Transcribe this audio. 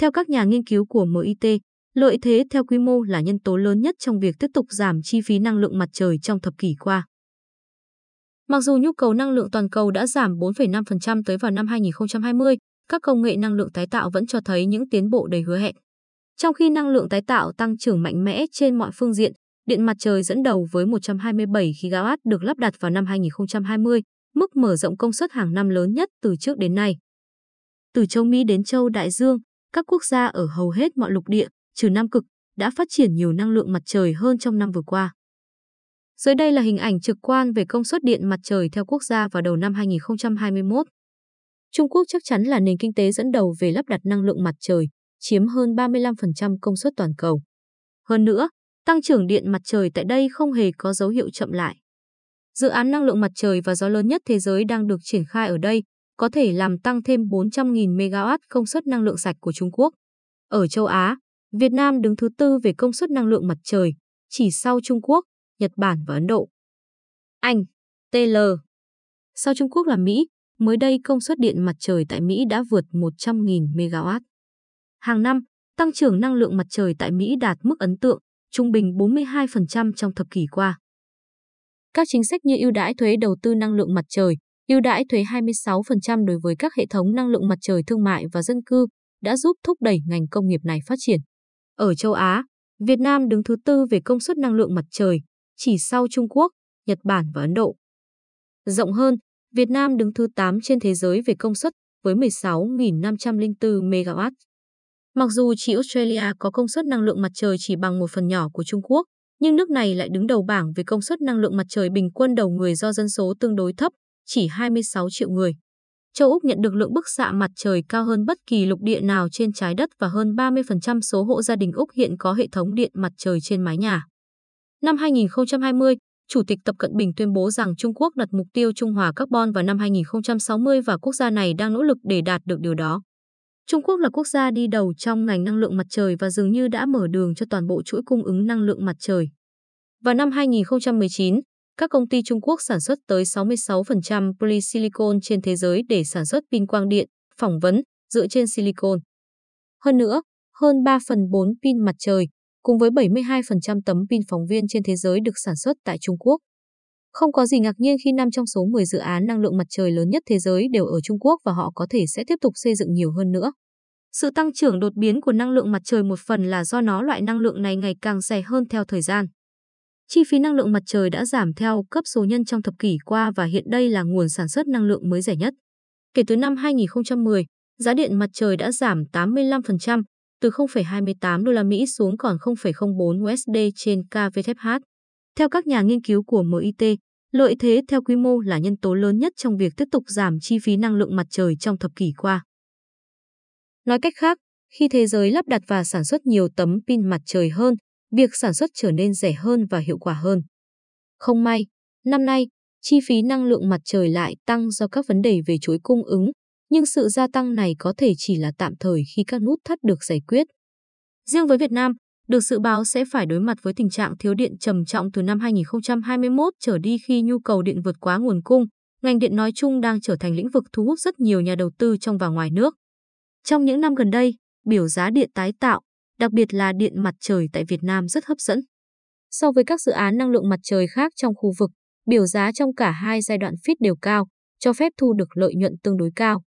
Theo các nhà nghiên cứu của MIT, lợi thế theo quy mô là nhân tố lớn nhất trong việc tiếp tục giảm chi phí năng lượng mặt trời trong thập kỷ qua. Mặc dù nhu cầu năng lượng toàn cầu đã giảm 4,5% tới vào năm 2020, các công nghệ năng lượng tái tạo vẫn cho thấy những tiến bộ đầy hứa hẹn. Trong khi năng lượng tái tạo tăng trưởng mạnh mẽ trên mọi phương diện, điện mặt trời dẫn đầu với 127 GW được lắp đặt vào năm 2020, mức mở rộng công suất hàng năm lớn nhất từ trước đến nay. Từ châu Mỹ đến châu Đại Dương, các quốc gia ở hầu hết mọi lục địa, trừ Nam Cực, đã phát triển nhiều năng lượng mặt trời hơn trong năm vừa qua. Dưới đây là hình ảnh trực quan về công suất điện mặt trời theo quốc gia vào đầu năm 2021. Trung Quốc chắc chắn là nền kinh tế dẫn đầu về lắp đặt năng lượng mặt trời, chiếm hơn 35% công suất toàn cầu. Hơn nữa, tăng trưởng điện mặt trời tại đây không hề có dấu hiệu chậm lại. Dự án năng lượng mặt trời và gió lớn nhất thế giới đang được triển khai ở đây, có thể làm tăng thêm 400.000 MW công suất năng lượng sạch của Trung Quốc. Ở châu Á, Việt Nam đứng thứ tư về công suất năng lượng mặt trời, chỉ sau Trung Quốc, Nhật Bản và Ấn Độ. Anh, TL. Sau Trung Quốc là Mỹ, mới đây công suất điện mặt trời tại Mỹ đã vượt 100.000 MW. Hàng năm, tăng trưởng năng lượng mặt trời tại Mỹ đạt mức ấn tượng, trung bình 42% trong thập kỷ qua. Các chính sách như ưu đãi thuế đầu tư năng lượng mặt trời, ưu đãi thuế 26% đối với các hệ thống năng lượng mặt trời thương mại và dân cư đã giúp thúc đẩy ngành công nghiệp này phát triển. Ở châu Á, Việt Nam đứng thứ tư về công suất năng lượng mặt trời, chỉ sau Trung Quốc, Nhật Bản và Ấn Độ. Rộng hơn, Việt Nam đứng thứ 8 trên thế giới về công suất với 16.504 MW. Mặc dù chỉ Australia có công suất năng lượng mặt trời chỉ bằng một phần nhỏ của Trung Quốc, nhưng nước này lại đứng đầu bảng về công suất năng lượng mặt trời bình quân đầu người do dân số tương đối thấp, chỉ 26 triệu người. Châu Úc nhận được lượng bức xạ mặt trời cao hơn bất kỳ lục địa nào trên trái đất và hơn 30% số hộ gia đình Úc hiện có hệ thống điện mặt trời trên mái nhà. Năm 2020, Chủ tịch Tập Cận Bình tuyên bố rằng Trung Quốc đặt mục tiêu trung hòa carbon vào năm 2060 và quốc gia này đang nỗ lực để đạt được điều đó. Trung Quốc là quốc gia đi đầu trong ngành năng lượng mặt trời và dường như đã mở đường cho toàn bộ chuỗi cung ứng năng lượng mặt trời. Vào năm 2019, các công ty Trung Quốc sản xuất tới 66% polysilicon trên thế giới để sản xuất pin quang điện, phỏng vấn, dựa trên silicon. Hơn nữa, hơn 3 phần 4 pin mặt trời, cùng với 72% tấm pin phóng viên trên thế giới được sản xuất tại Trung Quốc. Không có gì ngạc nhiên khi 5 trong số 10 dự án năng lượng mặt trời lớn nhất thế giới đều ở Trung Quốc và họ có thể sẽ tiếp tục xây dựng nhiều hơn nữa. Sự tăng trưởng đột biến của năng lượng mặt trời một phần là do nó loại năng lượng này ngày càng rẻ hơn theo thời gian. Chi phí năng lượng mặt trời đã giảm theo cấp số nhân trong thập kỷ qua và hiện đây là nguồn sản xuất năng lượng mới rẻ nhất. Kể từ năm 2010, giá điện mặt trời đã giảm 85%, từ 0,28 đô la Mỹ xuống còn 0,04 USD trên kWh. Theo các nhà nghiên cứu của MIT, lợi thế theo quy mô là nhân tố lớn nhất trong việc tiếp tục giảm chi phí năng lượng mặt trời trong thập kỷ qua. Nói cách khác, khi thế giới lắp đặt và sản xuất nhiều tấm pin mặt trời hơn, việc sản xuất trở nên rẻ hơn và hiệu quả hơn. Không may, năm nay, chi phí năng lượng mặt trời lại tăng do các vấn đề về chuỗi cung ứng, nhưng sự gia tăng này có thể chỉ là tạm thời khi các nút thắt được giải quyết. Riêng với Việt Nam, được dự báo sẽ phải đối mặt với tình trạng thiếu điện trầm trọng từ năm 2021 trở đi khi nhu cầu điện vượt quá nguồn cung. Ngành điện nói chung đang trở thành lĩnh vực thu hút rất nhiều nhà đầu tư trong và ngoài nước. Trong những năm gần đây, biểu giá điện tái tạo, đặc biệt là điện mặt trời tại Việt Nam rất hấp dẫn. So với các dự án năng lượng mặt trời khác trong khu vực, biểu giá trong cả hai giai đoạn FIT đều cao, cho phép thu được lợi nhuận tương đối cao.